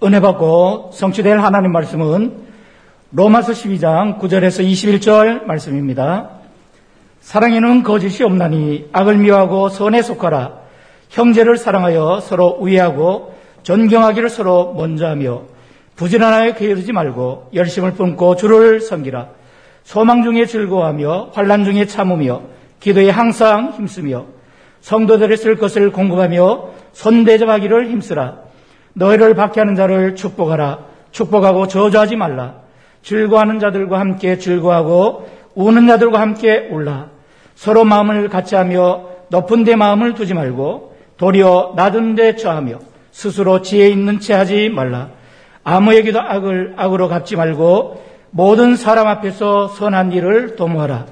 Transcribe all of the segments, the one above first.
은혜 받고 성취될 하나님 말씀은 로마서 12장 9절에서 21절 말씀입니다. 사랑에는 거짓이 없나니 악을 미워하고 선에 속하라. 형제를 사랑하여 서로 우애하고 존경하기를 서로 먼저 하며 부지런하여 게으르지 말고 열심을 뿜고 주를 섬기라. 소망 중에 즐거워하며 환란 중에 참으며 기도에 항상 힘쓰며 성도들의 쓸 것을 공급하며 손대접하기를 힘쓰라. 너희를 박해하는 자를 축복하라. 축복하고 저주하지 말라. 즐거워하는 자들과 함께 즐거워하고 우는 자들과 함께 울라. 서로 마음을 같이 하며 높은 데 마음을 두지 말고 도리어 낮은 데 처하며 스스로 지혜 있는 채 하지 말라. 아무에게도 악을 악으로 갚지 말고 모든 사람 앞에서 선한 일을 도모하라.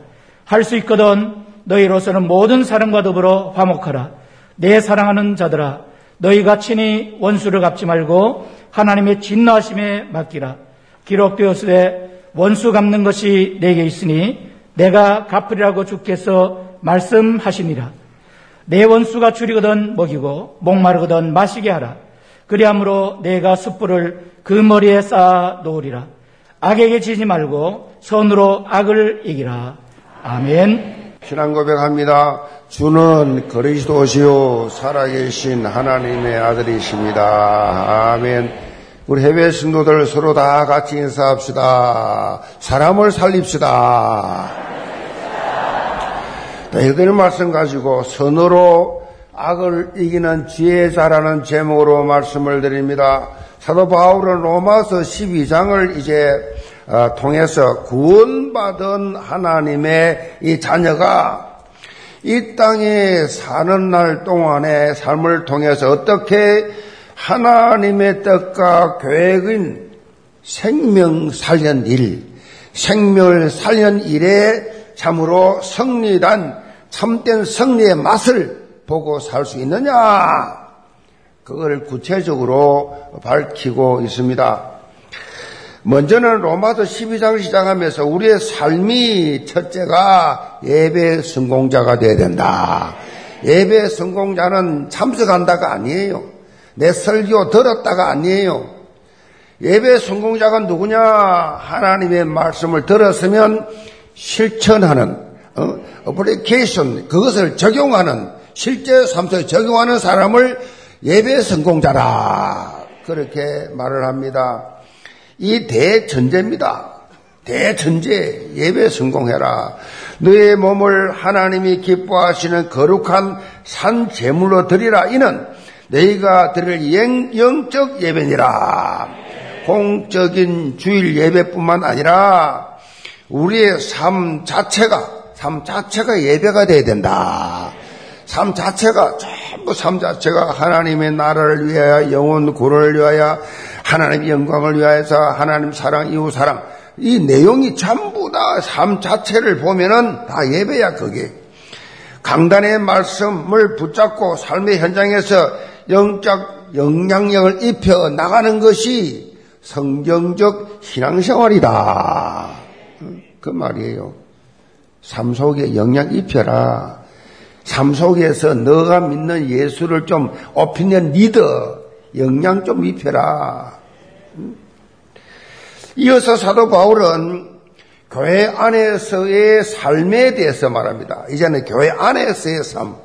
할 수 있거든 너희로서는 모든 사람과 더불어 화목하라. 내 사랑하는 자들아 너희가 친히 원수를 갚지 말고 하나님의 진노하심에 맡기라. 기록되었으되 원수 갚는 것이 내게 있으니 내가 갚으리라고 주께서 말씀하시니라. 내 원수가 줄이거든 먹이고 목마르거든 마시게 하라. 그리함으로 내가 숯불을 그 머리에 쌓아 놓으리라. 악에게 지지 말고 손으로 악을 이기라. 아멘. 신앙 고백합니다. 주는 그리스도시요 살아계신 하나님의 아들이십니다. 아멘. 우리 해외 신도들 서로 다 같이 인사합시다. 사람을 살립시다. 이들 말씀 가지고 선으로 악을 이기는 지혜자라는 제목으로 말씀을 드립니다. 사도 바울은 로마서 12장을 이제 어, 통해서 구원받은 하나님의 이 자녀가 이 땅에 사는 날 동안의 삶을 통해서 어떻게 하나님의 뜻과 계획인 생명 살연 일, 생명 살연 일에 참으로 승리단 참된 승리의 맛을 보고 살 수 있느냐? 그걸 구체적으로 밝히고 있습니다. 먼저는 로마서 12장을 시작하면서 우리의 삶이 첫째가 예배 성공자가 되어야 된다. 예배 성공자는 참석한다가 아니에요. 내 설교 들었다가 아니에요. 예배 성공자가 누구냐? 하나님의 말씀을 들었으면 실천하는, 어, 어플리케이션, 그것을 적용하는, 실제 삶 속에 적용하는 사람을 예배 성공자라. 그렇게 말을 합니다. 이 대전제입니다. 대전제 예배 성공해라. 너의 몸을 하나님이 기뻐하시는 거룩한 산 제물로 드리라. 이는 너희가 드릴 영적 예배니라. 공적인 주일 예배뿐만 아니라 우리의 삶 자체가 삶 자체가 예배가 돼야 된다. 삶 자체가 전부 삶 자체가 하나님의 나라를 위하여 영혼 구원을 위하여 하나님의 영광을 위하여서 하나님 사랑 이웃 사랑 이 내용이 전부 다 삶 자체를 보면은 다 예배야 그게. 강단의 말씀을 붙잡고 삶의 현장에서 영적 영향력을 입혀 나가는 것이 성경적 신앙생활이다. 그 말이에요. 삶 속에 영향 입혀라. 삶 속에서 너가 믿는 예수를 좀 오피니언 리더 영향 좀 입혀라. 이어서 사도 바울은 교회 안에서의 삶에 대해서 말합니다. 이제는 교회 안에서의 삶.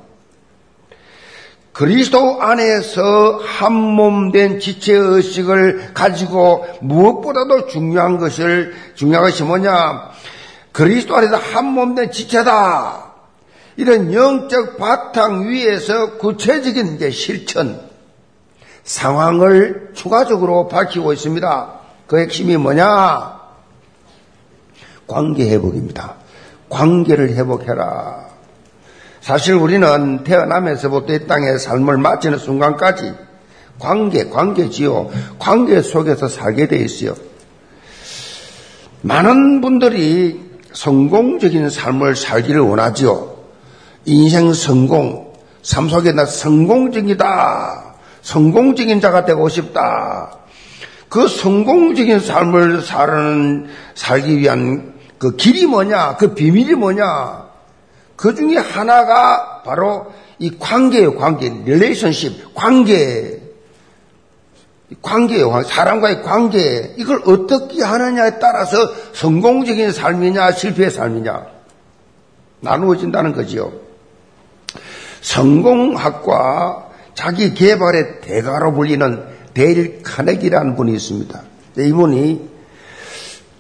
그리스도 안에서 한 몸 된 지체 의식을 가지고 무엇보다도 중요한 것을, 중요한 것이 뭐냐? 그리스도 안에서 한 몸 된 지체다. 이런 영적 바탕 위에서 구체적인 이제 실천, 상황을 추가적으로 밝히고 있습니다. 그 핵심이 뭐냐? 관계 회복입니다. 관계를 회복해라. 사실 우리는 태어나면서부터 이 땅의 삶을 마치는 순간까지 관계, 관계지요. 관계 속에서 살게 돼 있어요. 많은 분들이 성공적인 삶을 살기를 원하지요. 인생 성공, 삶 속에 나 성공적이다. 성공적인 자가 되고 싶다. 그 성공적인 삶을 사는, 살기 위한 그 길이 뭐냐? 그 비밀이 뭐냐? 그 중에 하나가 바로 이 관계예요, 관계. 릴레이션십, 관계. 관계예요. 사람과의 관계. 이걸 어떻게 하느냐에 따라서 성공적인 삶이냐, 실패의 삶이냐. 나누어진다는 거지요. 성공학과 자기 개발의 대가로 불리는 데일 카네기라는 분이 있습니다. 이분이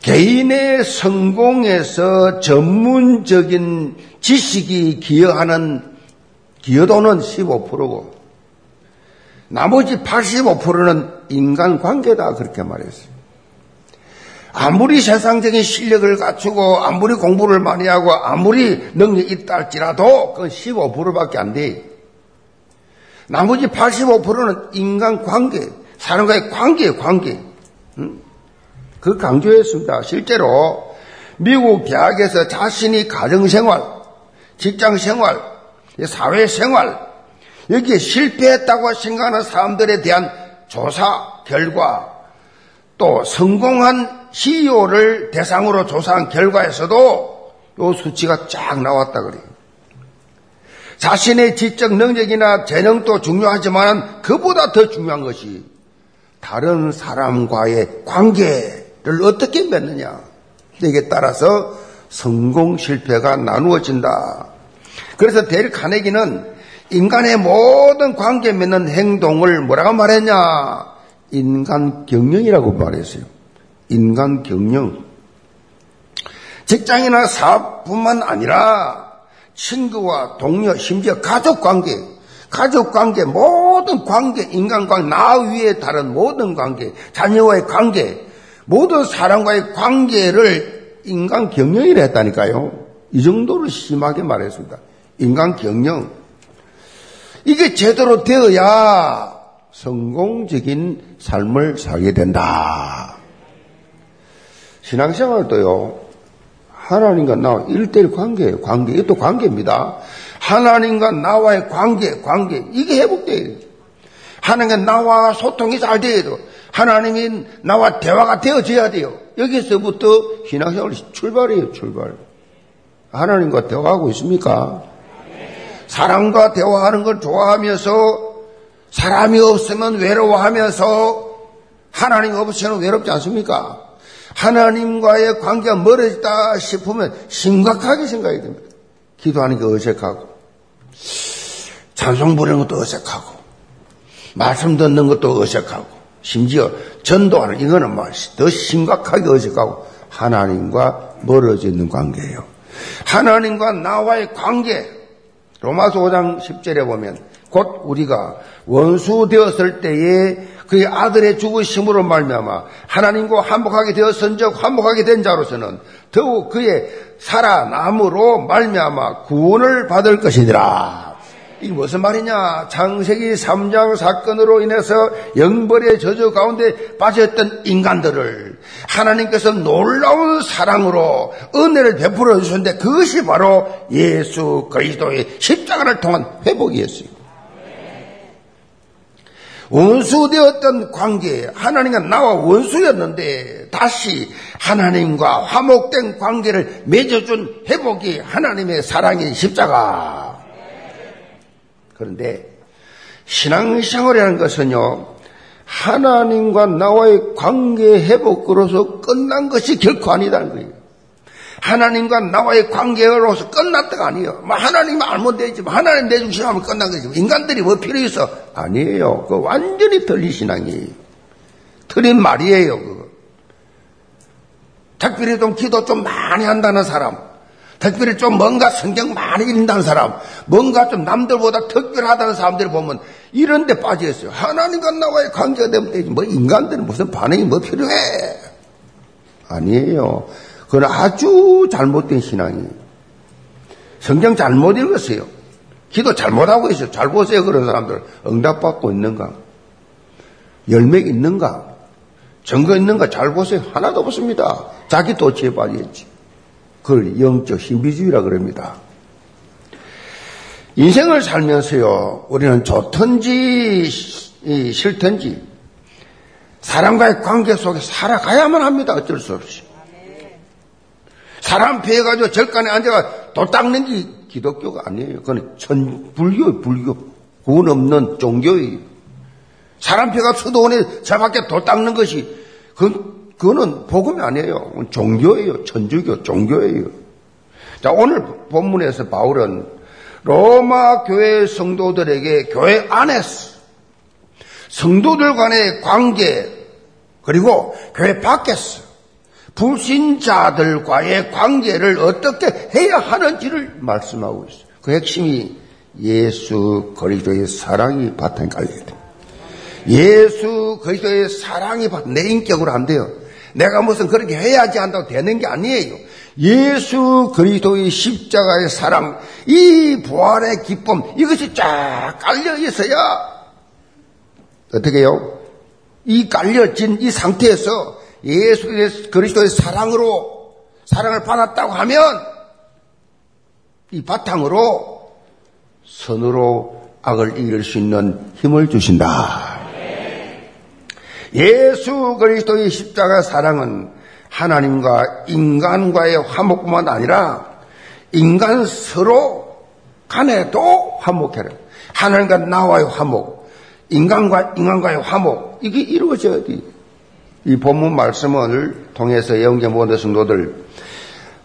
개인의 성공에서 전문적인 지식이 기여하는 기여도는 15%고 나머지 85%는 인간관계다 그렇게 말했어요. 아무리 세상적인 실력을 갖추고 아무리 공부를 많이 하고 아무리 능력이 있다 할지라도 그건 15%밖에 안 돼. 나머지 85%는 인간 관계, 사람과의 관계예요, 관계. 그 강조했습니다. 실제로 미국 대학에서 자신이 가정생활, 직장생활, 사회생활, 여기에 실패했다고 생각하는 사람들에 대한 조사 결과 또 성공한 CEO를 대상으로 조사한 결과에서도 이 수치가 쫙 나왔다 그래요. 자신의 지적 능력이나 재능도 중요하지만 그보다 더 중요한 것이 다른 사람과의 관계를 어떻게 맺느냐. 여기에 따라서 성공 실패가 나누어진다. 그래서 데일 카네기는 인간의 모든 관계 맺는 행동을 뭐라고 말했냐? 인간 경영이라고 말했어요. 인간 경영. 직장이나 사업뿐만 아니라 친구와 동료, 심지어 가족 관계, 가족 관계, 모든 관계, 인간 관계, 나 위에 다른 모든 관계, 자녀와의 관계, 모든 사람과의 관계를 인간 경영이라 했다니까요. 이 정도로 심하게 말했습니다. 인간 경영. 이게 제대로 되어야 성공적인 삶을 살게 된다. 신앙생활도요, 하나님과 나와 일대일 관계예요, 관계. 이것도 관계입니다. 하나님과 나와의 관계, 관계. 이게 회복돼야 돼요. 하나님과 나와 소통이 잘 돼야 돼요. 하나님이 나와 대화가 되어져야 돼요. 여기서부터 신앙생활 출발이에요, 출발. 하나님과 대화하고 있습니까? 사람과 대화하는 걸 좋아하면서 사람이 없으면 외로워하면서 하나님 없으면 외롭지 않습니까? 하나님과의 관계가 멀어졌다 싶으면 심각하게 생각이 됩니다. 기도하는 게 어색하고, 찬송 부르는 것도 어색하고, 말씀 듣는 것도 어색하고, 심지어 전도하는 이거는 더 심각하게 어색하고, 하나님과 멀어져 있는 관계예요. 하나님과 나와의 관계, 로마서 5장 10절에 보면 곧 우리가 원수 되었을 때에 그의 아들의 죽으심으로 말미암아 하나님과 한복하게 되었은즉 한복하게 된 자로서는 더욱 그의 살아남으로 말미암아 구원을 받을 것이니라. 이게 무슨 말이냐? 창세기 3장 사건으로 인해서 영벌의 저주 가운데 빠졌던 인간들을 하나님께서 놀라운 사랑으로 은혜를 베풀어 주셨는데 그것이 바로 예수 그리스도의 십자가를 통한 회복이었어요. 원수되었던 관계, 하나님과 나와 원수였는데 다시 하나님과 화목된 관계를 맺어준 회복이 하나님의 사랑의 십자가. 그런데 신앙생활이라는 것은요, 하나님과 나와의 관계 회복으로서 끝난 것이 결코 아니다는 거예요. 하나님과 나와의 관계로서 끝났다가 아니에요. 뭐 하나님 알면 되지. 뭐 하나님 내 중심하면 끝난 거지. 인간들이 뭐 필요 있어? 아니에요. 그 완전히 틀린 신앙이에요. 틀린 말이에요. 그거. 특별히 좀 기도 좀 많이 한다는 사람. 특별히 좀 뭔가 성경 많이 읽는다는 사람, 뭔가 좀 남들보다 특별하다는 사람들 보면 이런 데 빠져 있어요. 하나님과 나와의 관계가 되면 되지. 뭐 인간들은 무슨 반응이 뭐 필요해? 아니에요. 그건 아주 잘못된 신앙이에요. 성경 잘못 읽었어요. 기도 잘못하고 있어요. 잘 보세요. 그런 사람들. 응답받고 있는가? 열매 있는가? 증거 있는가? 잘 보세요. 하나도 없습니다. 자기 도치에 빠져있지. 그걸 영적 신비주의라 그럽니다. 인생을 살면서요, 우리는 좋든지 싫든지 사람과의 관계 속에 살아가야만 합니다. 어쩔 수 없이. 사람 피해가지고 절간에 앉아가 도 닦는 게 기독교가 아니에요. 그건 천, 불교, 불교. 구원 없는 종교예요. 사람 폐가 수도원에 저 밖에 돌 닦는 것이 그, 그거는 복음이 아니에요. 종교예요. 천주교 종교예요. 자 오늘 본문에서 바울은 로마 교회 성도들에게 교회 안에서 성도들 간의 관계 그리고 교회 밖에서 불신자들과의 관계를 어떻게 해야 하는지를 말씀하고 있어요. 그 핵심이 예수 그리스도의 사랑이 바탕에 깔려야 돼. 예수 그리스도의 사랑이 내 인격으로 안 돼요. 내가 무슨 그렇게 해야지 한다고 되는 게 아니에요. 예수 그리스도의 십자가의 사랑, 이 부활의 기쁨, 이것이 쫙 깔려 있어야 어떻게 해요? 이 깔려진 이 상태에서 예수 그리스도의 사랑으로 사랑을 받았다고 하면 이 바탕으로 선으로 악을 이길 수 있는 힘을 주신다. 예수 그리스도의 십자가 사랑은 하나님과 인간과의 화목뿐만 아니라 인간 서로 간에도 화목해라. 하나님과 나와의 화목, 인간과 인간과의 화목 이게 이루어져야 돼. 이 본문 말씀을 통해서 영계 모든 성도들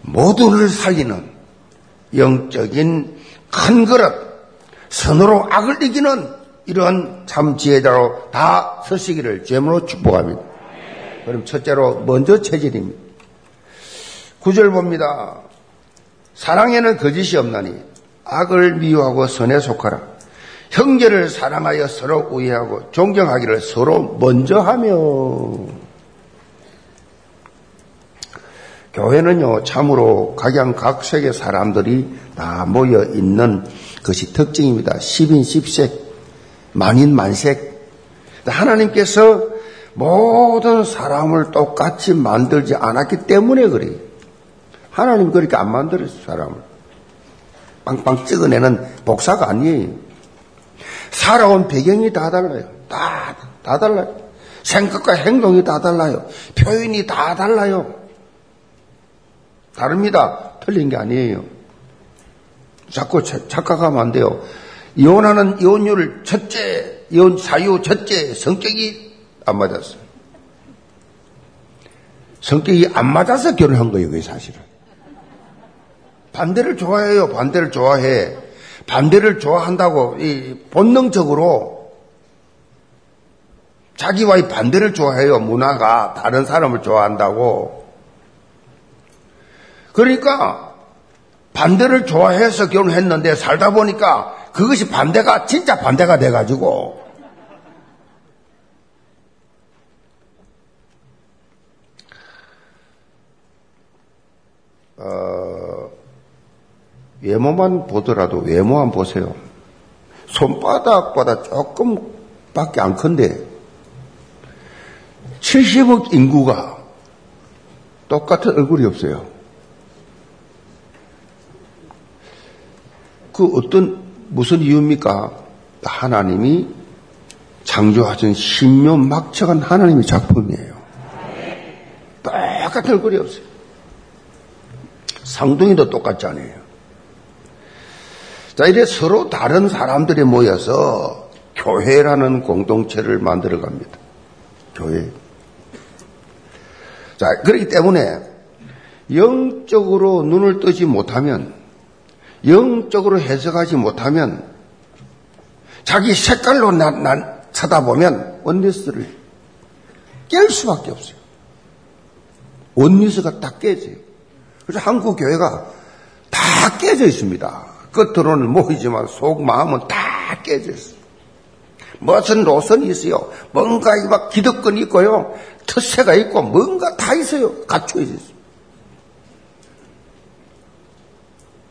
모두를 살리는 영적인 큰 그릇, 선으로 악을 이기는 이런 참 지혜자로 다 서시기를 제물로 축복합니다. 그럼 첫째로 먼저 체질입니다. 구절 봅니다. 사랑에는 거짓이 없나니 악을 미워하고 선에 속하라. 형제를 사랑하여 서로 우애하고 존경하기를 서로 먼저 하며 교회는요 참으로 각양각색의 사람들이 다 모여 있는 것이 특징입니다. 10인 10색 만인 만색. 하나님께서 모든 사람을 똑같이 만들지 않았기 때문에 그래요. 하나님 그렇게 안 만들었어요, 사람을. 빵빵 찍어내는 복사가 아니에요. 살아온 배경이 다 달라요. 다, 다 달라요. 생각과 행동이 다 달라요. 표현이 다 달라요. 다릅니다. 틀린 게 아니에요. 자꾸 착각하면 안 돼요. 이혼하는 이혼율 첫째, 이혼 사유 첫째, 성격이 안 맞았어요. 성격이 안 맞아서 결혼한 거예요, 그게 사실은. 반대를 좋아해요, 반대를 좋아해. 반대를 좋아한다고, 이 본능적으로 자기와의 반대를 좋아해요, 문화가. 다른 사람을 좋아한다고. 그러니까 반대를 좋아해서 결혼했는데 살다 보니까 그것이 반대가 진짜 반대가 돼가지고 어, 외모만 보더라도 외모만 보세요. 손바닥보다 조금밖에 안 큰데 70억 인구가 똑같은 얼굴이 없어요. 그 어떤 무슨 이유입니까? 하나님이 창조하신 신묘 막측한 하나님의 작품이에요. 똑같은 얼굴이 없어요. 상둥이도 똑같지 않아요. 자, 이래 서로 다른 사람들이 모여서 교회라는 공동체를 만들어 갑니다. 교회. 자, 그렇기 때문에 영적으로 눈을 뜨지 못하면 영적으로 해석하지 못하면 자기 색깔로 나, 나, 쳐다보면 원리스를 깰 수밖에 없어요. 원리스가 딱 깨져요. 그래서 한국 교회가 다 깨져 있습니다. 겉으로는 모이지만 속 마음은 다 깨져 있어요. 무슨 노선이 있어요. 뭔가 막 기득권이 있고요. 특세가 있고 뭔가 다 있어요. 갖춰져 있어요.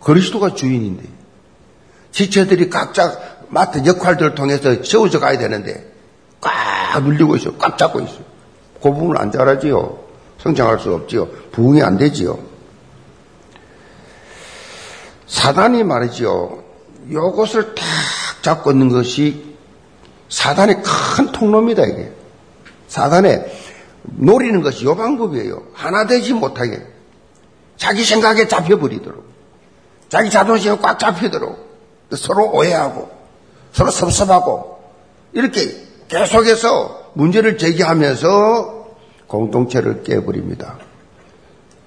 그리스도가 주인인데 지체들이 각자 맡은 역할들을 통해서 세워져 가야 되는데 꽉 눌리고 있어요. 꽉 잡고 있어요. 그 부분을 안 잘하지요. 성장할 수 없지요. 부응이 안 되지요. 사단이 말이지요. 요것을 탁 잡고 있는 것이 사단의 큰 통로입니다, 이게. 사단에 노리는 것이 요 방법이에요. 하나 되지 못하게. 자기 생각에 잡혀버리도록. 자기 자존심이 꽉 잡히도록 서로 오해하고 서로 섭섭하고 이렇게 계속해서 문제를 제기하면서 공동체를 깨버립니다.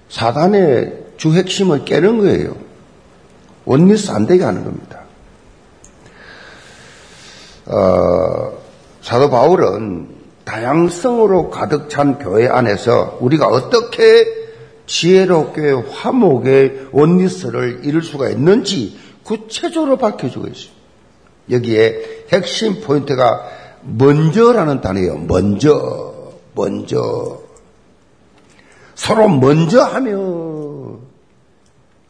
사단의 주 핵심을 깨는 거예요. 원리스 안 되게 하는 겁니다. 어, 사도 바울은 다양성으로 가득 찬 교회 안에서 우리가 어떻게 지혜롭게 화목의 원리스를 이룰 수가 있는지 구체적으로 밝혀주고 있어요. 여기에 핵심 포인트가 먼저라는 단어예요. 먼저, 먼저. 서로 먼저 하며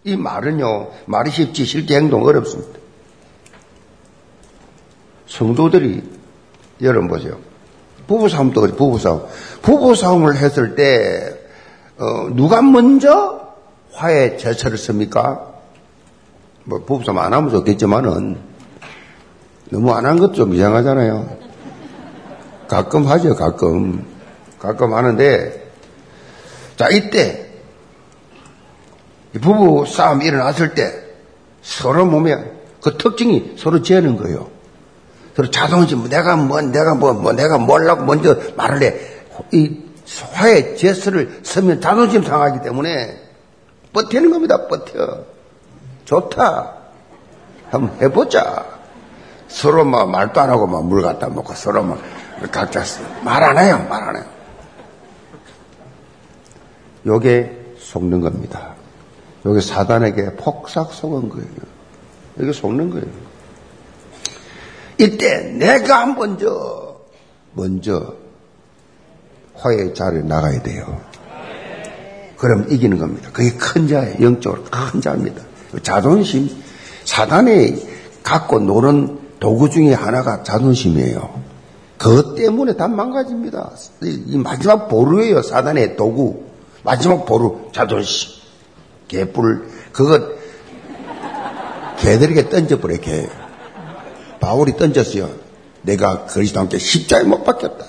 이 말은요 말이 쉽지 실제 행동 어렵습니다. 성도들이 여러분 보세요. 부부싸움도 그래 부부싸움. 부부싸움을 했을 때 어, 누가 먼저 화해 제철을 씁니까? 뭐 부부싸움 안 하면 좋겠지만은 너무 안 한것좀 이상하잖아요. 가끔 하죠, 가끔. 가끔 하는데 자, 이때 부부 싸움이 일어났을 때 서로 몸에 그 특징이 서로 재는 거예요. 서로 자존심, 내가 뭐, 내가 뭐, 뭐, 내가 뭘라고 먼저 말을 해. 이 화해 제스를 쓰면 자존심 상하기 때문에 버티는 겁니다, 버텨. 좋다. 한번 해보자. 서로 막 말도 안 하고 막 물 갖다 먹고 서로 막 각자 말 안 해요, 말 안 해요. 요게 속는 겁니다. 요게 사단에게 폭삭 속은 거예요. 여기 속는 거예요. 이때 내가 먼저, 먼저 화해의 자리에 나가야 돼요. 그럼 이기는 겁니다. 그게 큰 자예요. 영적으로 큰 자입니다. 자존심, 사단이 갖고 노는 도구 중에 하나가 자존심이에요. 그것 때문에 다 망가집니다. 이 마지막 보루예요. 사단의 도구. 마지막 보루 자존심 개뿔 그것 개들에게 던져버려 개 바울이 던졌어요 내가 그리스도 함께 십자에 못 박혔다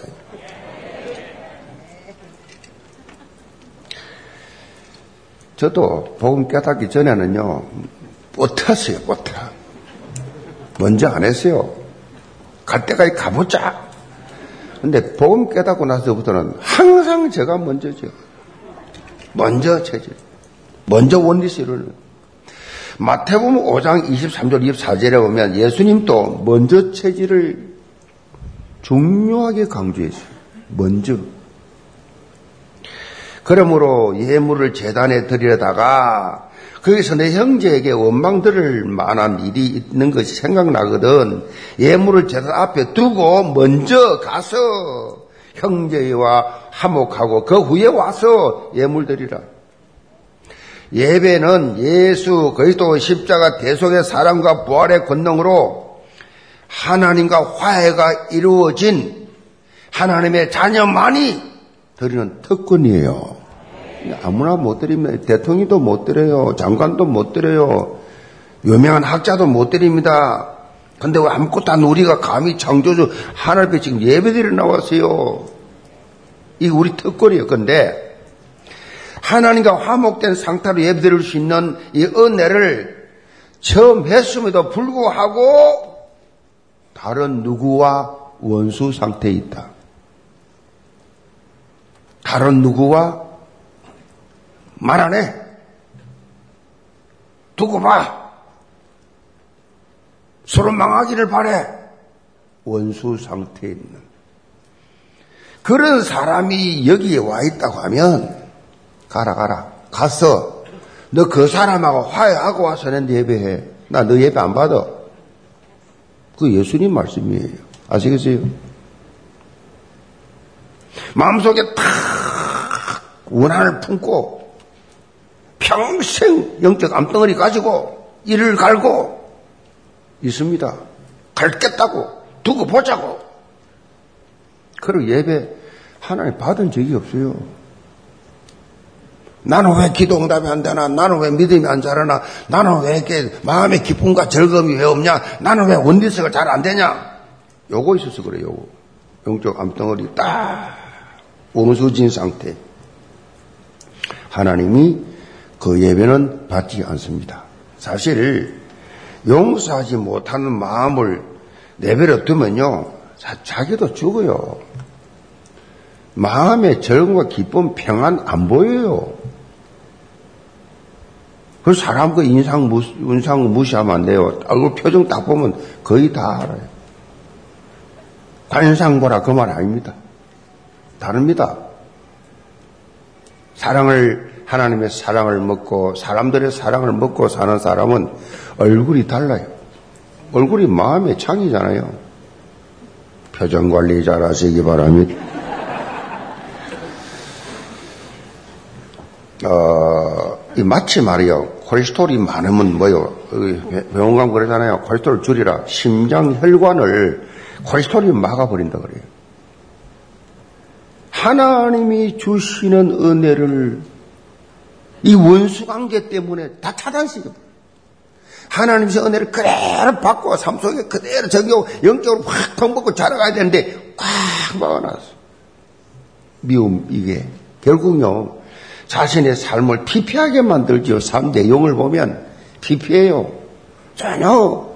저도 복음 깨닫기 전에는요 버텼어요 버텨 먼저 안 했어요 갈 때까지 가보자 근데 복음 깨닫고 나서부터는 항상 제가 먼저죠 먼저 체질. 먼저 원리스 이루는. 마태복음 5장 23절 24절에 보면 예수님도 먼저 체질을 중요하게 강조했어요. 먼저. 그러므로 예물을 재단에 드리려다가 거기서 내 형제에게 원망 들을 만한 일이 있는 것이 생각나거든. 예물을 재단 앞에 두고 먼저 가서 형제와 화목하고 그 후에 와서 예물 드리라. 예배는 예수 그리스도 십자가 대속의 사랑과 부활의 권능으로 하나님과 화해가 이루어진 하나님의 자녀만이 드리는 특권이에요. 아무나 못 드리면 대통령도 못 드려요. 장관도 못 드려요. 유명한 학자도 못 드립니다. 근데 왜 아무것도 안 우리가 감히 창조주 앞에 지금 예배드리러 나왔어요. 이 우리 특권이에요. 근데 하나님과 화목된 상태로 예배드릴 수 있는 이 은혜를 처음 했음에도 불구하고 다른 누구와 원수 상태에 있다. 다른 누구와 말 안 해. 두고 봐. 서로 망하기를 바래. 원수 상태에 있는. 그런 사람이 여기에 와 있다고 하면, 가라, 가라. 가서, 너 그 사람하고 화해하고 와서 는 예배해. 나 너 예배 안 받아. 그 예수님 말씀이에요. 아시겠어요? 마음속에 탁 원한을 품고 평생 영적 암덩어리 가지고 이를 갈고 있습니다. 갈겠다고 두고 보자고. 그리고 예배 하나님 받은 적이 없어요. 나는 왜 기도 응답이 안 되나? 나는 왜 믿음이 안 자라나? 나는 왜 이렇게 마음의 기쁨과 즐거움이 왜 없냐? 나는 왜 원리스가 잘 안 되냐? 요거 있어서 그래요, 요거. 영적 암덩어리 딱 원수진 상태. 하나님이 그 예배는 받지 않습니다. 사실 용서하지 못하는 마음을 내버려 두면요. 자, 기도 죽어요. 마음의 즐거움과 기쁨, 평안 안 보여요. 그 사람 그 인상 무시, 인상 무시하면 안 돼요. 얼굴 표정 딱 보면 거의 다 알아요. 관상 보라 그 말 아닙니다. 다릅니다. 사랑을 하나님의 사랑을 먹고 사람들의 사랑을 먹고 사는 사람은 얼굴이 달라요. 얼굴이 마음의 창이잖아요. 표정 관리 잘 하시기 바랍니다. 어, 이 마치 말이요. 콜레스테롤이 많으면 뭐요? 병원 가면 그러잖아요. 콜레스테롤 줄이라. 심장 혈관을 콜레스테롤이 막아버린다 그래요. 하나님이 주시는 은혜를 이 원수 관계 때문에 다 차단시켜. 하나님의 은혜를 그대로 받고 삶 속에 그대로 적용, 영적으로 확 통먹고 자라가야 되는데 꽉 막아놨어. 미움, 이게. 결국요, 자신의 삶을 피폐하게 만들죠. 삶 내용을 보면 피폐해요. 전혀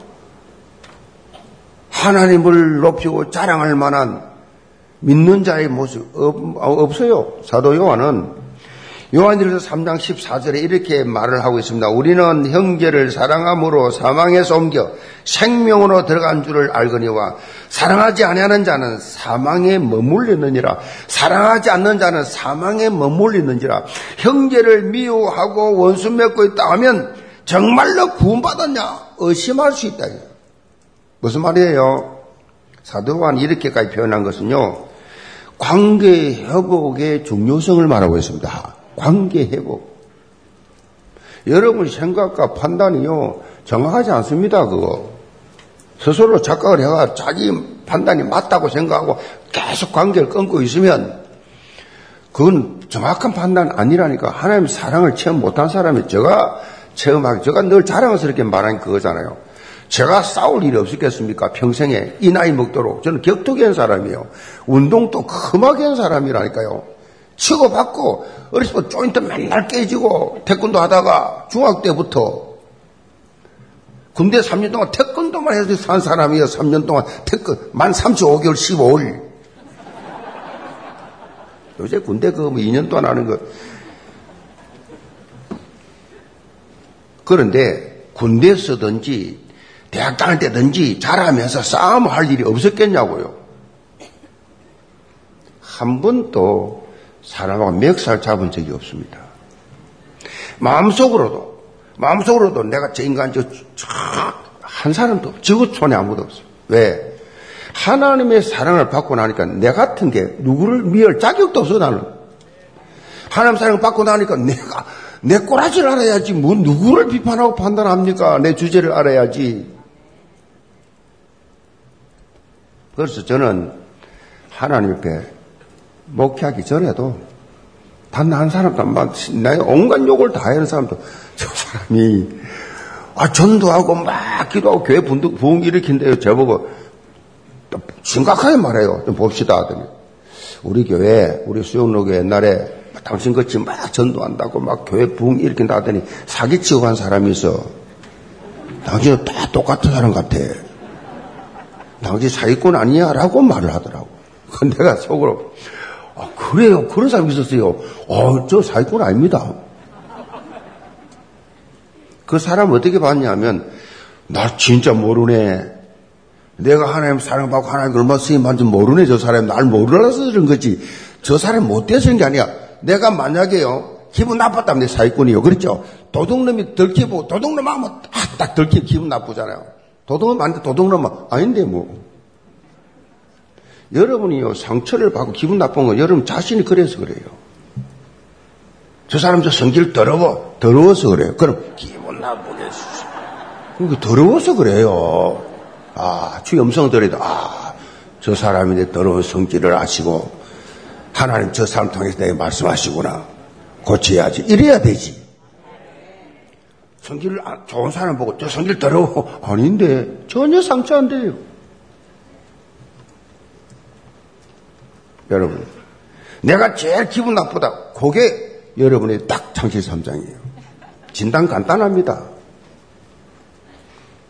하나님을 높이고 자랑할 만한 믿는 자의 모습 없어요. 사도 요한은 요한일서 3장 14절에 이렇게 말을 하고 있습니다. 우리는 형제를 사랑함으로 사망에서 옮겨 생명으로 들어간 줄을 알거니와 사랑하지 아니하는 자는 사망에 머물리느니라. 사랑하지 않는 자는 사망에 머물리는지라. 형제를 미워하고 원수 맺고 있다 하면 정말로 구원받았냐? 의심할 수 있다. 무슨 말이에요? 사도관 이렇게까지 표현한 것은요. 관계 회복의 중요성을 말하고 있습니다. 관계 회복. 여러분 생각과 판단이요, 정확하지 않습니다, 그거. 스스로 착각을 해가 자기 판단이 맞다고 생각하고 계속 관계를 끊고 있으면 그건 정확한 판단 아니라니까 하나님 사랑을 체험 못한 사람이 제가 체험하기, 제가 늘 자랑스럽게 말한 그거잖아요. 제가 싸울 일이 없었겠습니까? 평생에 이 나이 먹도록 저는 격투기 한 사람이에요. 운동도 험하게 한 사람이라니까요. 치고받고 어렸을 때 조인트 맨날 깨지고 태권도 하다가 중학 때부터 군대 3년 동안 태권도만 해서 산 사람이에요. 3년 동안 태권 만 35개월 15일. 요새 군대 그뭐 2년 동안 하는 거. 그런데 군대 서든지 대학 다닐 때든지 잘하면서 싸움할 일이 없었겠냐고요. 한 번도 사람하고 멱살 잡은 적이 없습니다. 마음속으로도, 마음속으로도 내가 저 인간 저, 저, 한 사람도, 저것 손에 아무도 없어요. 왜? 하나님의 사랑을 받고 나니까 내 같은 게 누구를 미울 자격도 없어, 나는. 하나님 사랑을 받고 나니까 내가, 내 꼬라지를 알아야지. 뭐, 누구를 비판하고 판단합니까? 내 주제를 알아야지. 그래서 저는 하나님 앞에 목회하기 전에도 단 한 사람도 막 내가 온갖 욕을 다 하는 사람도 저 사람이 아 전도하고 막 기도하고 교회 부흥 일으킨대요. 저보고 심각하게 말해요. 좀 봅시다 하더니 우리 교회 우리 수영로교 옛날에 당신 같이 막 전도한다고 막 교회 부흥 일으킨다 하더니 사기치고 간 사람이 있어. 당신은 다 똑같은 사람 같아. 당신 사기꾼 아니야? 라고 말을 하더라고. 내가 속으로 아, 그래요. 그런 사람이 있었어요. 어, 저 사기꾼 아닙니다. 그 사람 어떻게 봤냐면, 나 진짜 모르네. 내가 하나님 사랑받고 하나님 얼마나 쓰임받는지 모르네, 저 사람. 날 모르라서 그런 거지. 저 사람 못돼서 그런 게 아니야. 내가 만약에요, 기분 나빴다면 내 사기꾼이요. 그렇죠? 도둑놈이 들키고, 도둑놈 하면 딱, 딱 들키면 기분 나쁘잖아요. 도둑놈 아닌데 도둑놈은 아닌데 뭐. 여러분이요, 상처를 받고 기분 나쁜 건 여러분 자신이 그래서 그래요. 저 사람 저 성질 더러워. 더러워서 그래요. 그럼 기분 나쁘게 해주세요. 그러니까 더러워서 그래요. 아, 주의 음성 들어도, 아, 저 사람이 내 더러운 성질을 아시고, 하나님 저 사람 통해서 내게 말씀하시구나. 고쳐야지. 이래야 되지. 성질 아, 좋은 사람 보고 저 성질 더러워. 아닌데, 전혀 상처 안 돼요. 여러분. 내가 제일 기분 나쁘다. 그게 여러분의 딱 창실 3장이에요. 진단 간단합니다.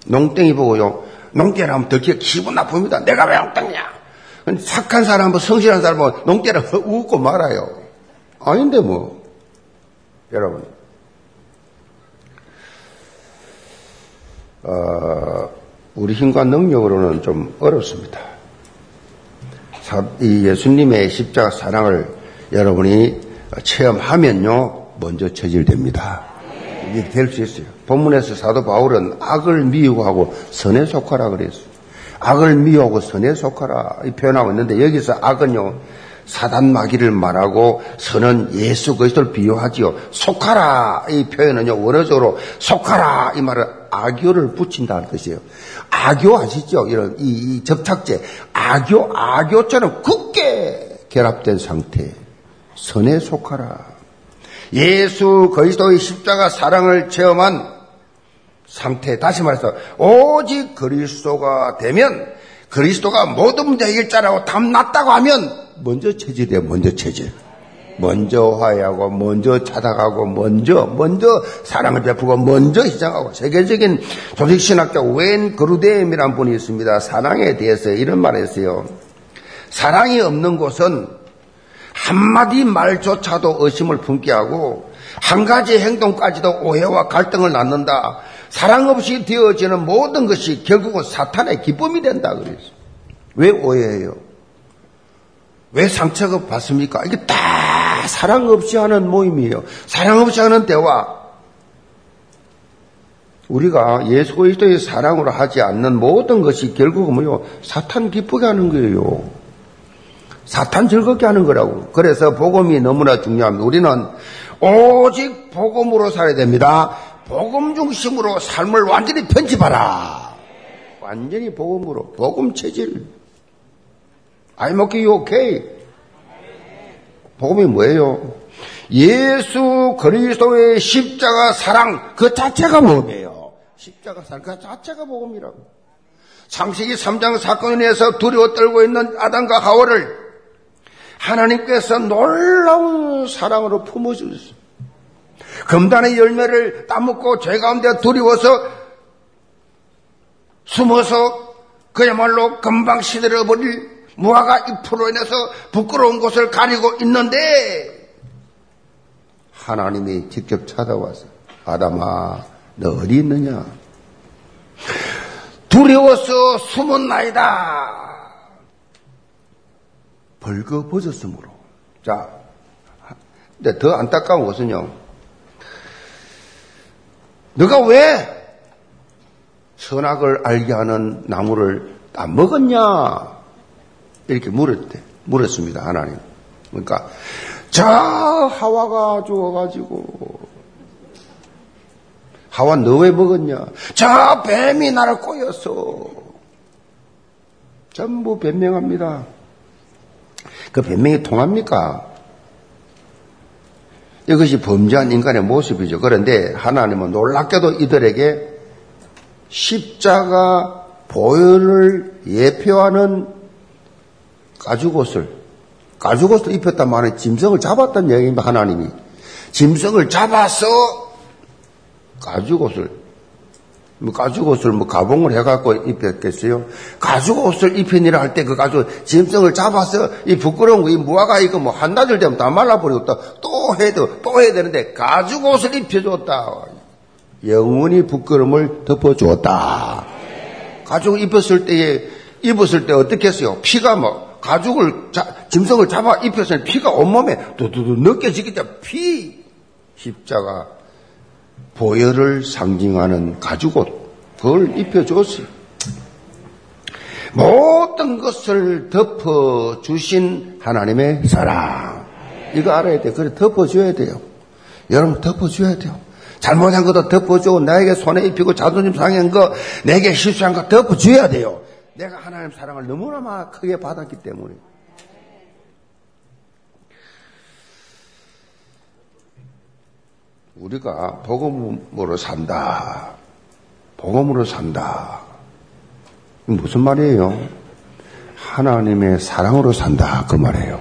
농땡이 보고요. 농땡이라면 들키가 기분 나쁩니다. 내가 왜 농땡이냐? 착한 사람, 뭐 성실한 사람은 농대를 웃고 말아요. 아닌데 뭐. 여러분. 어, 우리 힘과 능력으로는 좀 어렵습니다. 이 예수님의 십자가 사랑을 여러분이 체험하면요, 먼저 처질됩니다. 이게 될 수 있어요. 본문에서 사도 바울은 악을 미워하고 선에 속하라 그랬어요. 악을 미워하고 선에 속하라 표현하고 있는데 여기서 악은요, 사단 마귀를 말하고 선은 예수 그리스도를 비유하지요. 속하라 이 표현은요 원어적으로 속하라 이 말은 악교를 붙인다는 뜻이에요. 악교 아시죠? 이런 이, 이 접착제 악교 악교처럼 굳게 결합된 상태 선에 속하라. 예수 그리스도의 십자가 사랑을 체험한 상태 다시 말해서 오직 그리스도가 되면 그리스도가 모든 문제 일자라고 탐났다고 하면 먼저 체질이에요. 먼저 체질. 먼저 화해하고, 먼저 찾아가고, 먼저, 먼저 사랑을 베푸고, 먼저 희생하고, 세계적인 조직 신학자 웬 그루데임이라는 분이 있습니다. 사랑에 대해서 이런 말을 했어요. 사랑이 없는 곳은 한마디 말조차도 의심을 품게 하고, 한 가지 행동까지도 오해와 갈등을 낳는다. 사랑 없이 되어지는 모든 것이 결국은 사탄의 기쁨이 된다. 그랬어요. 왜 오해해요? 왜 상처가 받습니까? 이게 다 사랑 없이 하는 모임이에요. 사랑 없이 하는 대화. 우리가 예수 그리스도의 사랑으로 하지 않는 모든 것이 결국은 뭐요? 사탄 기쁘게 하는 거예요. 사탄 즐겁게 하는 거라고. 그래서 복음이 너무나 중요합니다. 우리는 오직 복음으로 살아야 됩니다. 복음 중심으로 삶을 완전히 편집하라. 완전히 복음으로. 복음 체질. I'm okay, okay. 복음이 뭐예요? 예수 그리스도의 십자가 사랑 그 자체가 복음이에요. 십자가 사랑 그 자체가 복음이라고. 창세기 3장 사건에 의해서 두려워 떨고 있는 아담과 하와를 하나님께서 놀라운 사랑으로 품어주셨어요. 금단의 열매를 따먹고 죄 가운데 두려워서 숨어서 그야말로 금방 시들어버릴 무화과 잎으로 인해서 부끄러운 곳을 가리고 있는데 하나님이 직접 찾아와서 아담아 너 어디 있느냐? 두려워서 숨은 나이다. 벌거벗었으므로. 자 근데 더 안타까운 것은요. 너가 왜 선악을 알게 하는 나무를 다 먹었냐 이렇게 물었대. 물었습니다, 하나님. 그러니까, 저 하와가 죽어가지고, 하와 너 왜 먹었냐? 저 뱀이 나를 꼬였어. 전부 변명합니다. 그 변명이 통합니까? 이것이 범죄한 인간의 모습이죠. 그런데 하나님은 놀랍게도 이들에게 십자가 보혈을 예표하는 가죽옷을 가죽옷을 입혔단 말은 짐승을 잡았단 얘기입니다. 하나님이 짐승을 잡아서 가죽옷을 뭐 가죽옷을 뭐 가봉을 해갖고 입혔겠어요? 가죽옷을 입히니라 할 때 그 가죽 짐승을 잡아서 이 부끄러운 거 이 무화과 이거 뭐 한나절 되면 다 말라버리고 또, 또 해도 또 해야 되는데 가죽옷을 입혀줬다. 영원히 부끄러움을 덮어주었다. 가죽 입었을 때에 입었을 때 어떻게 했어요? 피가 뭐 가죽을 자, 짐승을 잡아 입혀서 피가 온몸에 두두두 느껴지기 때문에 피 십자가 보혈을 상징하는 가죽옷 그걸 입혀줬어요. 모든 것을 덮어주신 하나님의 사랑. 이거 알아야 돼요. 그래 덮어줘야 돼요. 여러분 덮어줘야 돼요. 잘못한 것도 덮어주고 나에게 손에 입히고 자존심 상한 거 내게 실수한 거 덮어줘야 돼요. 내가 하나님 사랑을 너무나 크게 받았기 때문에. 우리가 복음으로 산다. 복음으로 산다. 무슨 말이에요? 하나님의 사랑으로 산다. 그 말이에요.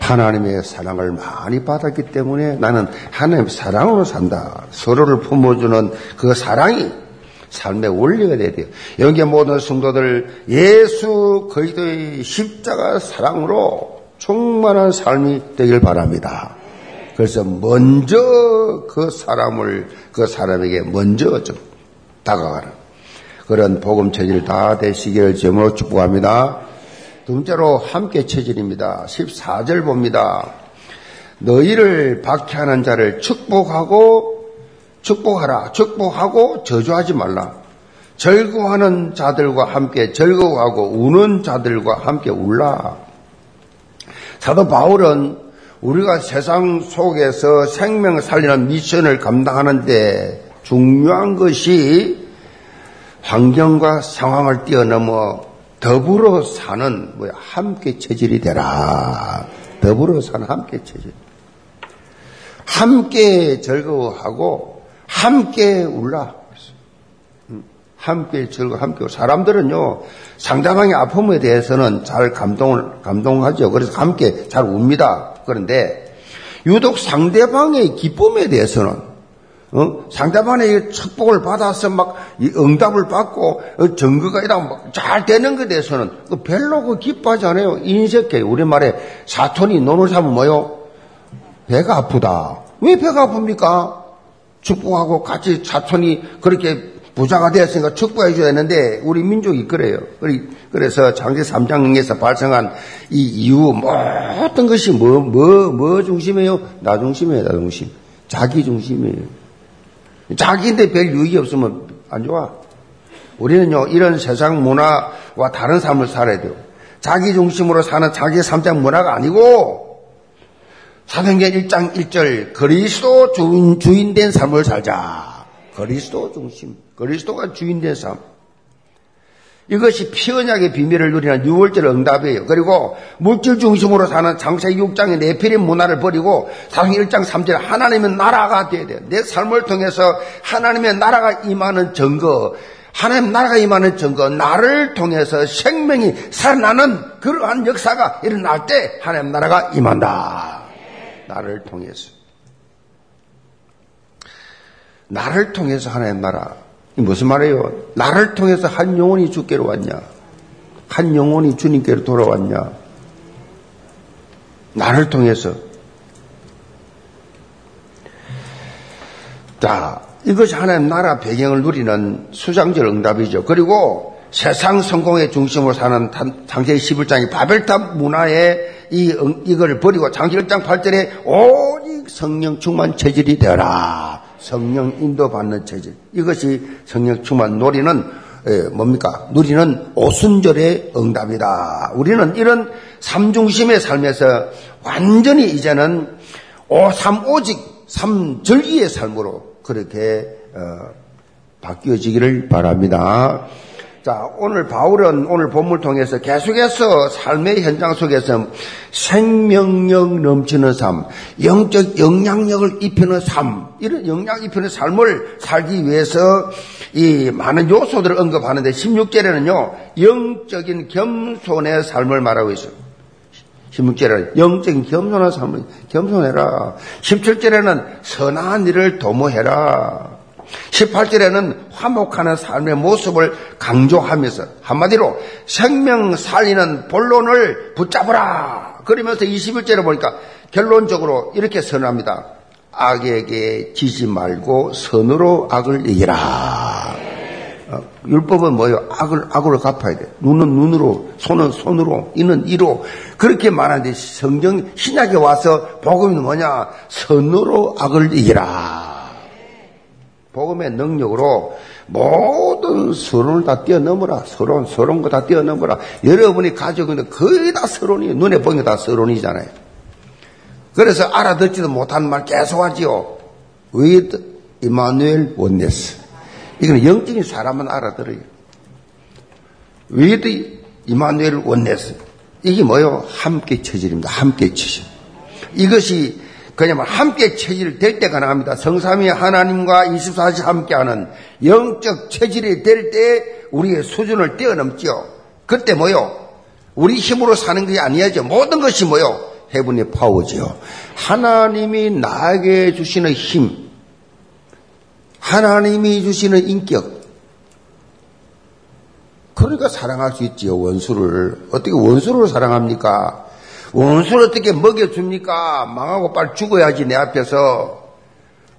하나님의 사랑을 많이 받았기 때문에 나는 하나님의 사랑으로 산다. 서로를 품어주는 그 사랑이 삶의 원리가 돼야 돼요. 여기 모든 성도들 예수 그리스도의 십자가 사랑으로 충만한 삶이 되길 바랍니다. 그래서 먼저 그 사람을 그 사람에게 먼저 좀 다가가는 그런 복음 체질 다 되시기를 제으로 축복합니다. 두 번째로 함께 체질입니다. 14절 봅니다. 너희를 박해하는 자를 축복하고 축복하라. 축복하고 저주하지 말라. 즐거워하는 자들과 함께 즐거워하고 우는 자들과 함께 울라. 사도 바울은 우리가 세상 속에서 생명 살리는 미션을 감당하는데 중요한 것이 환경과 상황을 뛰어넘어 더불어 사는 뭐야 함께 체질이 되라. 더불어 사는 함께 체질. 함께 즐거워하고 함께 울라. 음, 함께 즐거, 함께 사람들은요 상대방의 아픔에 대해서는 잘 감동을 감동하죠. 그래서 함께 잘 웁니다. 그런데 유독 상대방의 기쁨에 대해서는 어? 상대방의 축복을 받아서 막 응답을 받고 어, 증거가 이다 잘 되는 것에 대해서는 그 별로 그 기뻐하지 않아요. 인색해. 우리말에 사촌이 논을 잡으면 뭐요? 배가 아프다. 왜 배가 아픕니까? 축복하고 같이 사촌이 그렇게 부자가 되었으니까 축복해 줘야 되는데 우리 민족이 그래요. 그래서 장제 3장에서 발생한 이 이유 모든 것이 뭐 뭐 뭐 뭐 중심이에요? 나 중심이에요. 나 중심. 자기 중심이에요. 자기인데 별 유익이 없으면 안 좋아. 우리는요, 이런 세상 문화와 다른 삶을 살아야 돼요. 자기 중심으로 사는 자기 삶장 문화가 아니고, 사도행전 1장 1절, 그리스도 주인, 주인된 삶을 살자. 그리스도 중심. 그리스도가 주인된 삶. 이것이 피언약의 비밀을 누리는 6월절 응답이에요. 그리고 물질 중심으로 사는 장세기 6장의 내필의 문화를 버리고 사도행 1장 3절 하나님의 나라가 돼야 돼요. 내 삶을 통해서 하나님의 나라가 임하는 증거, 하나님 나라가 임하는 증거, 나를 통해서 생명이 살아나는 그러한 역사가 일어날 때 하나님 나라가 임한다. 나를 통해서. 나를 통해서 하나님 나라. 무슨 말이에요? 나를 통해서 한 영혼이 주께로 왔냐? 한 영혼이 주님께로 돌아왔냐? 나를 통해서. 자, 이것이 하나님 나라 배경을 누리는 수장절 응답이죠. 그리고 세상 성공의 중심으로 사는 장세기 11장이 바벨탑 문화의 이, 이걸 버리고 장세기 1장 8절에 오직 성령 충만 체질이 되어라. 성령 인도받는 체질. 이것이 성령 충만 노리는 에, 뭡니까? 누리는 오순절의 응답이다. 우리는 이런 삼중심의 삶에서 완전히 이제는 오삼 오직 삼절기의 삶으로 그렇게 어, 바뀌어지기를 바랍니다. 자, 오늘 바울은 오늘 본문을 통해서 계속해서 삶의 현장 속에서 생명력 넘치는 삶, 영적 영향력을 입히는 삶, 이런 영향 입히는 삶을 살기 위해서 이 많은 요소들을 언급하는데 16절에는요, 영적인 겸손의 삶을 말하고 있어요. 16절에는 영적인 겸손한 삶을 겸손해라. 17절에는 선한 일을 도모해라. 18절에는 화목하는 삶의 모습을 강조하면서 한마디로 생명 살리는 본론을 붙잡으라. 그러면서 21절에 보니까 결론적으로 이렇게 선언합니다. 악에게 지지 말고 선으로 악을 이기라. 어, 율법은 뭐예요? 악을 악으로 갚아야 돼. 눈은 눈으로, 손은 손으로, 이는 이로 그렇게 말하는데 성경 신약에 와서 복음이 뭐냐? 선으로 악을 이기라. 복음의 능력으로 모든 서론을 다 뛰어넘어라. 서론, 서론 거다 뛰어넘어라. 여러분이 가지고 있는 거의 다 서론이, 눈에 보이는 다 서론이잖아요. 그래서 알아듣지도 못한 말 계속 하지요. with 이마누엘 원네스. 이거는 영적인 사람은 알아들어요. with 이마누엘 원네스. 이게 뭐요? 함께 체질입니다. 함께 체질. 이것이 그냥 함께 체질 될 때가 나갑니다. 성삼위 하나님과 24시 함께하는 영적 체질이 될 때 우리의 수준을 뛰어넘죠. 그때 뭐요? 우리 힘으로 사는 게 아니야죠. 모든 것이 뭐요? 해븐의 파워죠. 하나님이 나에게 주시는 힘, 하나님이 주시는 인격, 그러니까 사랑할 수 있지요, 원수를. 어떻게 원수를 사랑합니까? 원수를 어떻게 먹여줍니까? 망하고 빨리 죽어야지, 내 앞에서.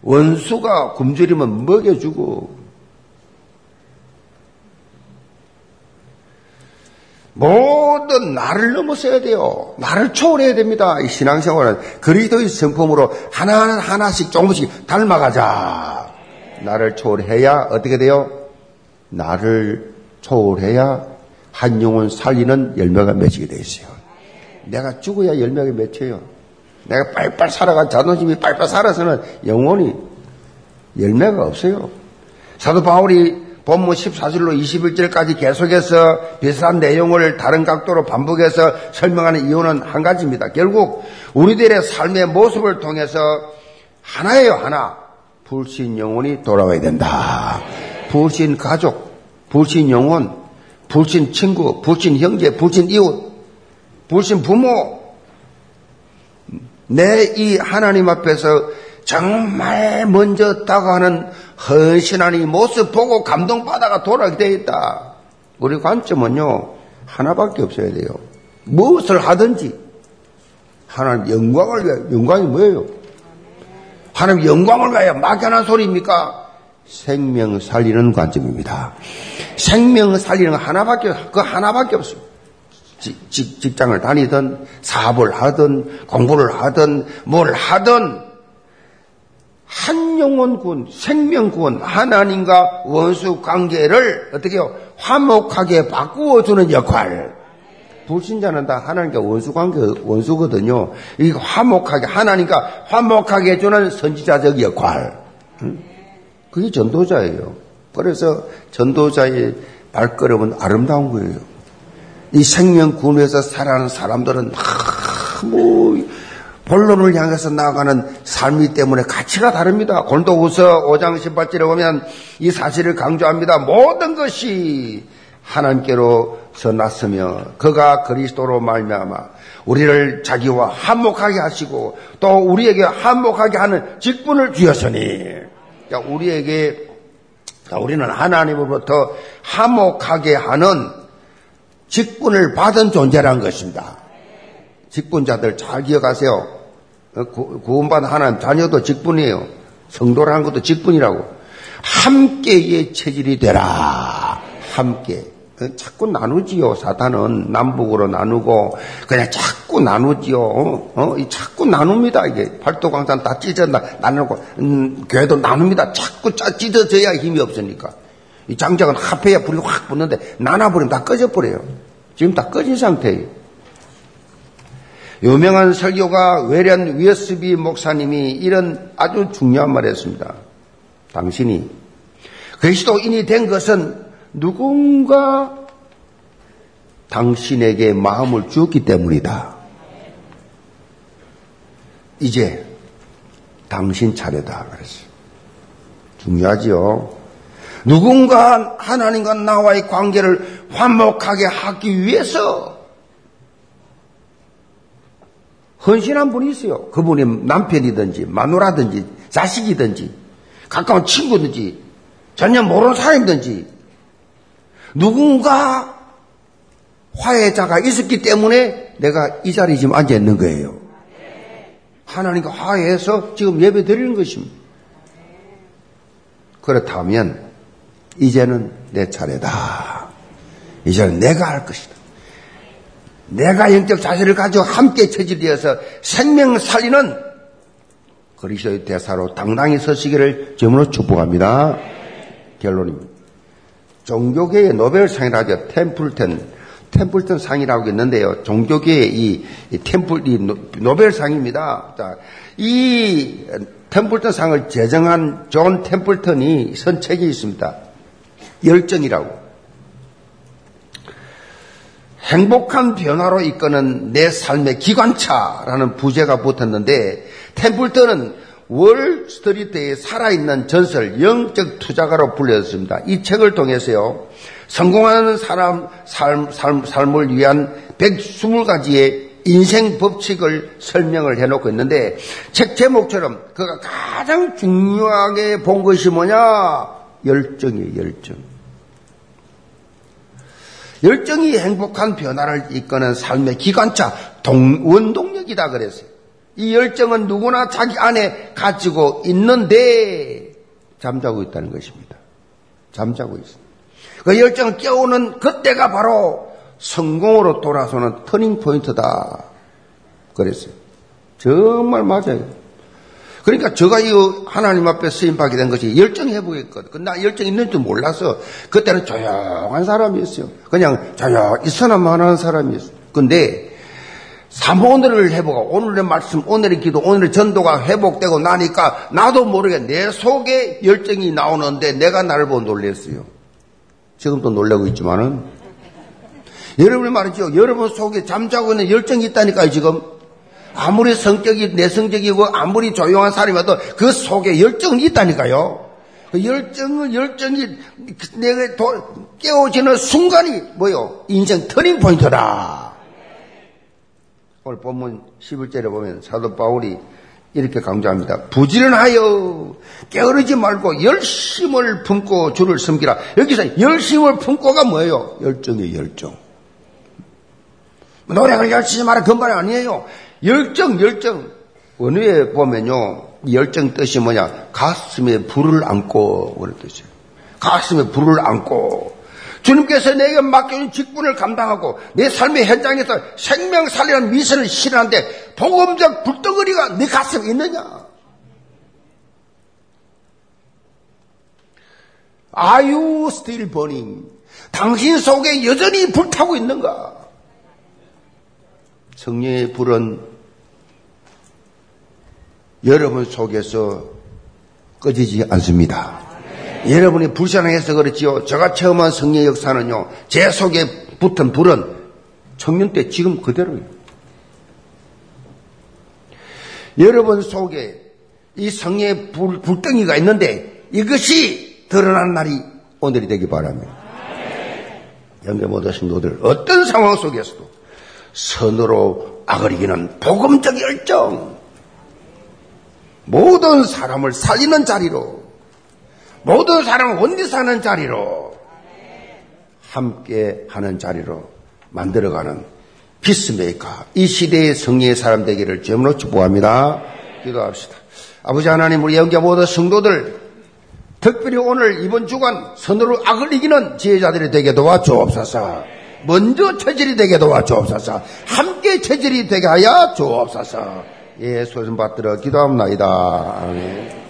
원수가 굶주리면 먹여주고. 모든 나를 넘어서야 돼요. 나를 초월해야 됩니다. 이 신앙생활은 그리스도의 성품으로 하나 하나씩 조금씩 닮아가자. 나를 초월해야 어떻게 돼요? 나를 초월해야 한 영혼 살리는 열매가 맺히게 되어 있어요. 내가 죽어야 열매가 맺혀요. 내가 빨빨 살아간 자존심이 빨빨 살아서는 영혼이 열매가 없어요. 사도 바울이 본문 14절로 21절까지 계속해서 비슷한 내용을 다른 각도로 반복해서 설명하는 이유는 한 가지입니다. 결국 우리들의 삶의 모습을 통해서 하나예요, 하나. 불신 영혼이 돌아와야 된다. 불신 가족, 불신 영혼, 불신 친구, 불신 형제, 불신 이웃, 불신 부모. 내 이 하나님 앞에서 정말 먼저 다가가는 헌신한 이 모습 보고 감동받아가 돌아가게 되어 있다. 우리 관점은요, 하나밖에 없어야 돼요. 무엇을 하든지, 하나님 영광을 위해, 영광이 뭐예요? 하나님 영광을 위하여 막연한 소리입니까? 생명 살리는 관점입니다. 생명 살리는 거 하나밖에, 그 하나밖에. 직, 직, 직장을 다니든, 사업을 하든, 공부를 하든, 뭘 하든, 한 영혼 구원, 생명 구원, 하나님과 원수 관계를 어떻게 요 화목하게 바꾸어주는 역할. 불신자는 다 하나님과 원수 관계, 원수거든요. 이 화목하게, 하나님과 화목하게 해주는 선지자적 역할. 그게 전도자예요. 그래서 전도자의 발걸음은 아름다운 거예요. 이 생명 구원에서 살아가는 사람들은 너무 본론을 향해서 나아가는 삶이 때문에 가치가 다릅니다. 골도후서 5장 18절에 보면 이 사실을 강조합니다. 모든 것이 하나님께로서 났으며 그가 그리스도로 말미암아 우리를 자기와 한목하게 하시고 또 우리에게 한목하게 하는 직분을 주었으니 그러니까 우리에게 그러니까 우리는 하나님으로부터 한목하게 하는 직분을 받은 존재라는 것입니다. 직분자들 잘 기억하세요. 어, 구원받은 하나님 자녀도 직분이에요. 성도라는 것도 직분이라고. 함께의 체질이 되라. 함께. 어, 자꾸 나누지요. 사탄은 남북으로 나누고 그냥 자꾸 나누지요. 어? 어? 자꾸 나눕니다. 이게 팔도광산 다 찢어 나누고 음, 교회도 나눕니다. 자꾸 찢어져야 힘이 없으니까. 이 장작은 합해야 불이 확 붙는데 나눠버리면 다 꺼져버려요. 지금 다 꺼진 상태예요. 유명한 설교가 외련 위어스비 목사님이 이런 아주 중요한 말을 했습니다. 당신이 그리스도인이 된 것은 누군가 당신에게 마음을 주었기 때문이다. 이제 당신 차례다. 그랬어요. 중요하지요. 누군가 하나님과 나와의 관계를 화목하게 하기 위해서 헌신한 분이 있어요. 그분이 남편이든지 마누라든지 자식이든지 가까운 친구든지 전혀 모르는 사람이든지 누군가 화해자가 있었기 때문에 내가 이 자리에 지금 앉아 있는 거예요. 하나님과 화해해서 지금 예배 드리는 것입니다. 그렇다면 이제는 내 차례다. 이제는 내가 할 것이다. 내가 영적 자세를 가지고 함께 체질되어서 생명 살리는 그리스도의 대사로 당당히 서시기를 점으로 축복합니다. 결론입니다. 종교계의 노벨상이라죠. 템플턴, 템플턴 상이라고 있는데요. 종교계의 이, 이 템플, 이 노벨상입니다. 자, 이 템플턴 상을 제정한 존 템플턴이 쓴 책이 있습니다. 열정이라고. 행복한 변화로 이끄는 내 삶의 기관차라는 부제가 붙었는데 템플턴은 월 스트리트에 살아있는 전설 영적 투자가로 불렸습니다. 이 책을 통해서요 성공하는 사람 삶, 삶, 삶을 위한 120가지의 인생 법칙을 설명을 해놓고 있는데 책 제목처럼 그가 가장 중요하게 본 것이 뭐냐 열정이에요 열정. 열정이 행복한 변화를 이끄는 삶의 기관차, 동, 원동력이다 그랬어요. 이 열정은 누구나 자기 안에 가지고 있는데 잠자고 있다는 것입니다. 잠자고 있습니다. 그 열정을 깨우는 그때가 바로 성공으로 돌아서는 터닝 포인트다. 그랬어요. 정말 맞아요. 그러니까 제가 이 하나님 앞에 쓰임받게 된 것이 열정 회복했거든. 나 열정 있는 줄 몰라서 그때는 조용한 사람이었어요. 그냥 조용, 있어나만 하는 사람이었어요. 근데 사모오늘을 회복하고 오늘의 말씀, 오늘의 기도, 오늘의 전도가 회복되고 나니까 나도 모르게 내 속에 열정이 나오는데 내가 나를 보고 놀랬어요. 지금도 놀라고 있지만은 여러분 말이죠. 여러분 속에 잠자고 있는 열정이 있다니까요, 지금. 아무리 성격이 내성적이고 아무리 조용한 사람이라도 그 속에 열정이 있다니까요. 그 열정을, 열정이 내가 도, 깨워지는 순간이 뭐요? 인생 터닝 포인트다. 오늘 본문 11절에 보면 사도 바울이 이렇게 강조합니다. 부지런하여 게으르지 말고 열심을 품고 주를 섬기라. 여기서 열심을 품고가 뭐예요? 열정의 열정. 노력을 열심히 그 말이 아니에요. 열정, 열정. 원어에 보면요. 열정 뜻이 뭐냐? 가슴에 불을 안고 그런 뜻이에요. 가슴에 불을 안고 주님께서 내게 맡겨준 직분을 감당하고 내 삶의 현장에서 생명 살리는 미션을 실현하는데 복음적 불덩어리가 네 가슴에 있느냐? You still burning? 당신 속에 여전히 불타고 있는가? 성령의 불은 여러분 속에서 꺼지지 않습니다. 여러분이 불쌍해서 그렇지요. 제가 체험한 성령 역사는요. 제 속에 붙은 불은 청년 때 지금 그대로예요. 여러분 속에 이 성령의 불, 불덩이가 있는데 이것이 드러난 날이 오늘이 되기 바랍니다. 영계 모든 성도들 어떤 상황 속에서도 선으로 악을 이기는 복음적 열정 모든 사람을 살리는 자리로 모든 사람을 원리 사는 자리로 함께 하는 자리로 만들어가는 피스메이커 이 시대의 성리의 사람 되기를 주님으로 축복합니다. 기도합시다. 아버지 하나님 우리 영계 모든 성도들 특별히 오늘 이번 주간 선으로 악을 이기는 지혜자들이 되게 도와주옵소서. 먼저 체질이 되게 도와주옵소서. 함께 체질이 되게 하여 주옵소서. 예, 소선 받들어 기도합니다. 아멘.